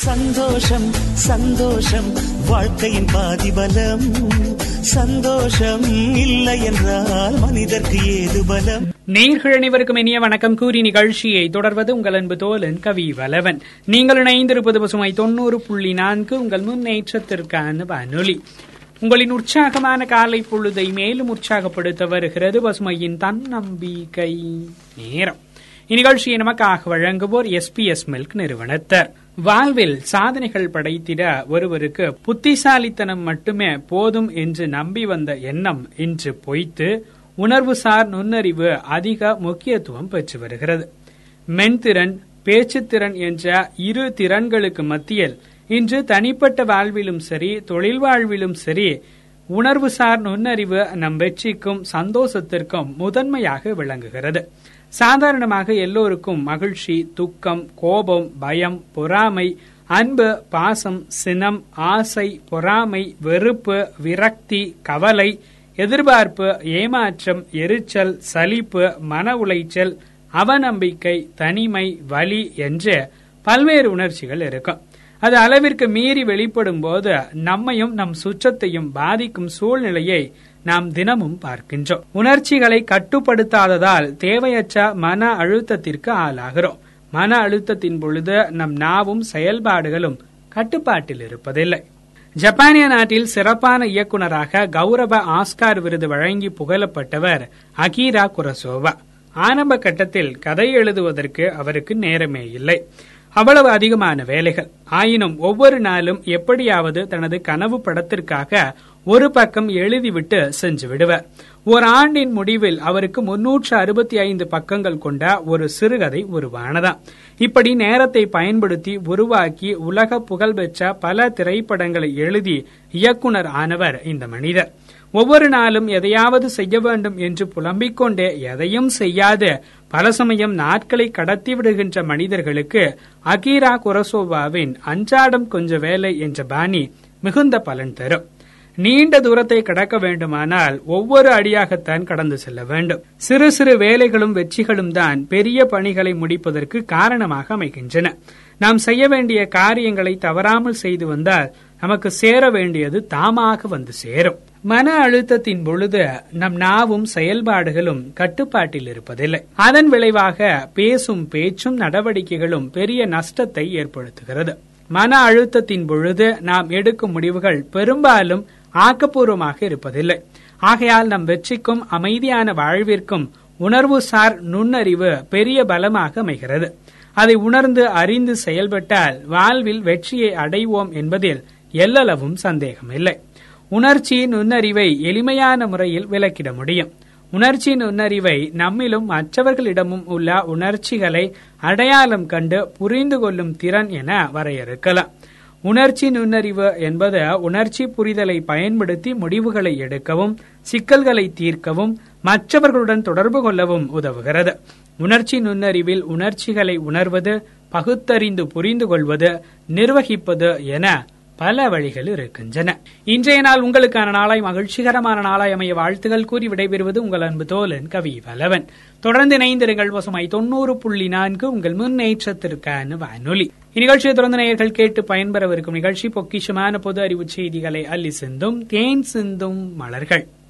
சந்தோஷம் சந்தோஷம். வாழ்க்கையின் பாதிபலம். சந்தோஷம் இல்லை என்றால் மனிதர்க்கு ஏது பலம்? நேர்கள் அனைவருக்கும் இனிய வணக்கம். கூறி நிகழ்ச்சியை தொடர்வது உங்கள் அன்பு தோலன் கவி வலவன். நீங்கள் இணைந்திருப்பது பசுமை தொண்ணூறு புள்ளி நான்கு உங்கள் முன்னேற்றத்திற்கான வானொலி. உங்களின் உற்சாகமான காலை பொழுதை மேலும் உற்சாகப்படுத்த வருகிறது பசுமையின் தன்னம்பிக்கை நேரம். இந்நிகழ்ச்சியை நமக்காக வழங்குவோர் எஸ்பிஎஸ் மில்க் நிறுவனத்தர். வாழ்வில் சாதனைகள் படைத்திட ஒருவருக்கு புத்திசாலித்தனம் மட்டுமே போதும் என்று நம்பி வந்த எண்ணம் இன்று பொய்த்து உணர்வுசார் நுண்ணறிவு அதிக முக்கியத்துவம் பெற்று வருகிறது. மென்திறன் பேச்சுத்திறன் என்ற இரு திறன்களுக்கு மத்தியில் இன்று தனிப்பட்ட வாழ்விலும் சரி தொழில் வாழ்விலும் சரி உணர்வுசார் நுண்ணறிவு நம் வெற்றிக்கும் சந்தோஷத்திற்கும் முதன்மையாக விளங்குகிறது. சாதாரணமாக எல்லோருக்கும் மகிழ்ச்சி துக்கம் கோபம் பயம் பொறாமை அன்பு பாசம் சினம் ஆசை பொறாமை வெறுப்பு விரக்தி கவலை எதிர்பார்ப்பு ஏமாற்றம் எரிச்சல் சலிப்பு மன உளைச்சல் அவநம்பிக்கை தனிமை வலி என்று பல்வேறு உணர்ச்சிகள் இருக்கும். அது அளவிற்கு மீறி வெளிப்படும் போது நம்மையும் நம் சுற்றத்தையும் பாதிக்கும் சூழ்நிலையை நாம் தினமும் பார்க்கின்றோம். உணர்ச்சிகளை கட்டுப்படுத்தாததால் தேவையற்ற மன அழுத்தத்திற்கு ஆளாகிறோம். மன அழுத்தத்தின் பொழுது நம் நாவும் செயல்பாடுகளும் கட்டுப்பாட்டில் இருப்பதில்லை. ஜப்பானிய நாட்டில் சிறப்பான இயக்குநராக கௌரவ ஆஸ்கார் விருது வழங்கி புகழப்பட்டவர் அகீரா குரசோவா. ஆரம்ப கட்டத்தில் கதை எழுதுவதற்கு அவருக்கு நேரமே இல்லை. அவ்வளவு அதிகமான வேலைகள். ஆயினும் ஒவ்வொரு நாளும் எப்படியாவது தனது கனவு படத்திற்காக ஒரு பக்கம் எழுதிவிட்டு சென்று விடுவர். ஒரு ஆண்டின் முடிவில் அவருக்கு முன்னூற்று அறுபத்தி ஐந்து பக்கங்கள் கொண்ட ஒரு சிறுகதை உருவானதாம். இப்படி நேரத்தை பயன்படுத்தி உருவாக்கி உலக புகழ்பெற்ற பல திரைப்படங்களை எழுதி இயக்குனர் ஆனவர் இந்த மனிதர். ஒவ்வொரு நாளும் எதையாவது செய்ய வேண்டும் என்று புலம்பிக் கொண்டே எதையும் செய்யாது பல சமயம் நாட்களை கடத்தி விடுகின்ற மனிதர்களுக்கு அகீரா குரசோவாவின் அன்றாடம் கொஞ்ச வேலை என்ற பாணி மிகுந்த பலன் தரும். நீண்ட தூரத்தை கடக்க வேண்டுமானால் ஒவ்வொரு அடியாகத்தான் கடந்து செல்ல வேண்டும். சிறு சிறு வேலைகளும் வெற்றிகளும் தான் பெரிய பணிகளை முடிப்பதற்கு காரணமாக அமைகின்றன. நாம் செய்ய வேண்டிய காரியங்களை தவறாமல் செய்து வந்தால் நமக்கு சேர வேண்டியது தாமாக வந்து சேரும். மன அழுத்தத்தின் பொழுது நம் நாவும் செயல்பாடுகளும் கட்டுப்பாட்டில் இருப்பதில்லை. அதன் விளைவாக பேசும் பேச்சும் நடவடிக்கைகளும் பெரிய நஷ்டத்தை ஏற்படுத்துகிறது. மன அழுத்தத்தின் பொழுது நாம் எடுக்கும் முடிவுகள் பெரும்பாலும் ஆக்கப்பூர்வமாக இருப்பதில்லை. ஆகையால் நம் வெற்றிக்கும் அமைதியான வாழ்விற்கும் உணர்வுசார் நுண்ணறிவு பெரிய பலமாக அமைகிறது. அதை உணர்ந்து அறிந்து செயல்பட்டால் வாழ்வில் வெற்றியை அடைவோம் என்பதில் எல்லளவும் சந்தேகமில்லை. உணர்ச்சி நுண்ணறிவை எளிமையான முறையில் விளக்கிட முடியும். உணர்ச்சி நுண்ணறிவை நம்மிலும் மற்றவர்களிடமும் உள்ள உணர்ச்சிகளை அடையாளம் கண்டு புரிந்து கொள்ளும் திறன் என வரையறுக்கலாம். உணர்ச்சி நுண்ணறிவு என்பது உணர்ச்சி புரிதலை பயன்படுத்தி முடிவுகளை எடுக்கவும் சிக்கல்களை தீர்க்கவும் மற்றவர்களுடன் தொடர்பு கொள்ளவும் உதவுகிறது. உணர்ச்சி நுண்ணறிவில் உணர்ச்சிகளை உணர்வது பகுத்தறிந்து புரிந்து கொள்வது நிர்வகிப்பது என பல வழிகள் இருக்கின்றன. இன்றைய நாள் உங்களுக்கான நாளாய் மகிழ்ச்சிகரமான நாளாய் அமைய வாழ்த்துகள் கூறி விடைபெறுவது உங்கள் அன்பு தோலன் கவி பலவன் தொடர்ந்து இணைந்திருங்கள் பசுமை தொண்ணூறு புள்ளி நான்கு உங்கள் முன்னேற்றத்திற்கான வானொலி. இந்நிகழ்ச்சியை தொடர்ந்து நேயர்கள் கேட்டு பயன்பெறவிருக்கும் நிகழ்ச்சி பொக்கிஷமான பொது அறிவு செய்திகளை அள்ளி சிந்தும் தேன் சிந்தும் மலர்கள்.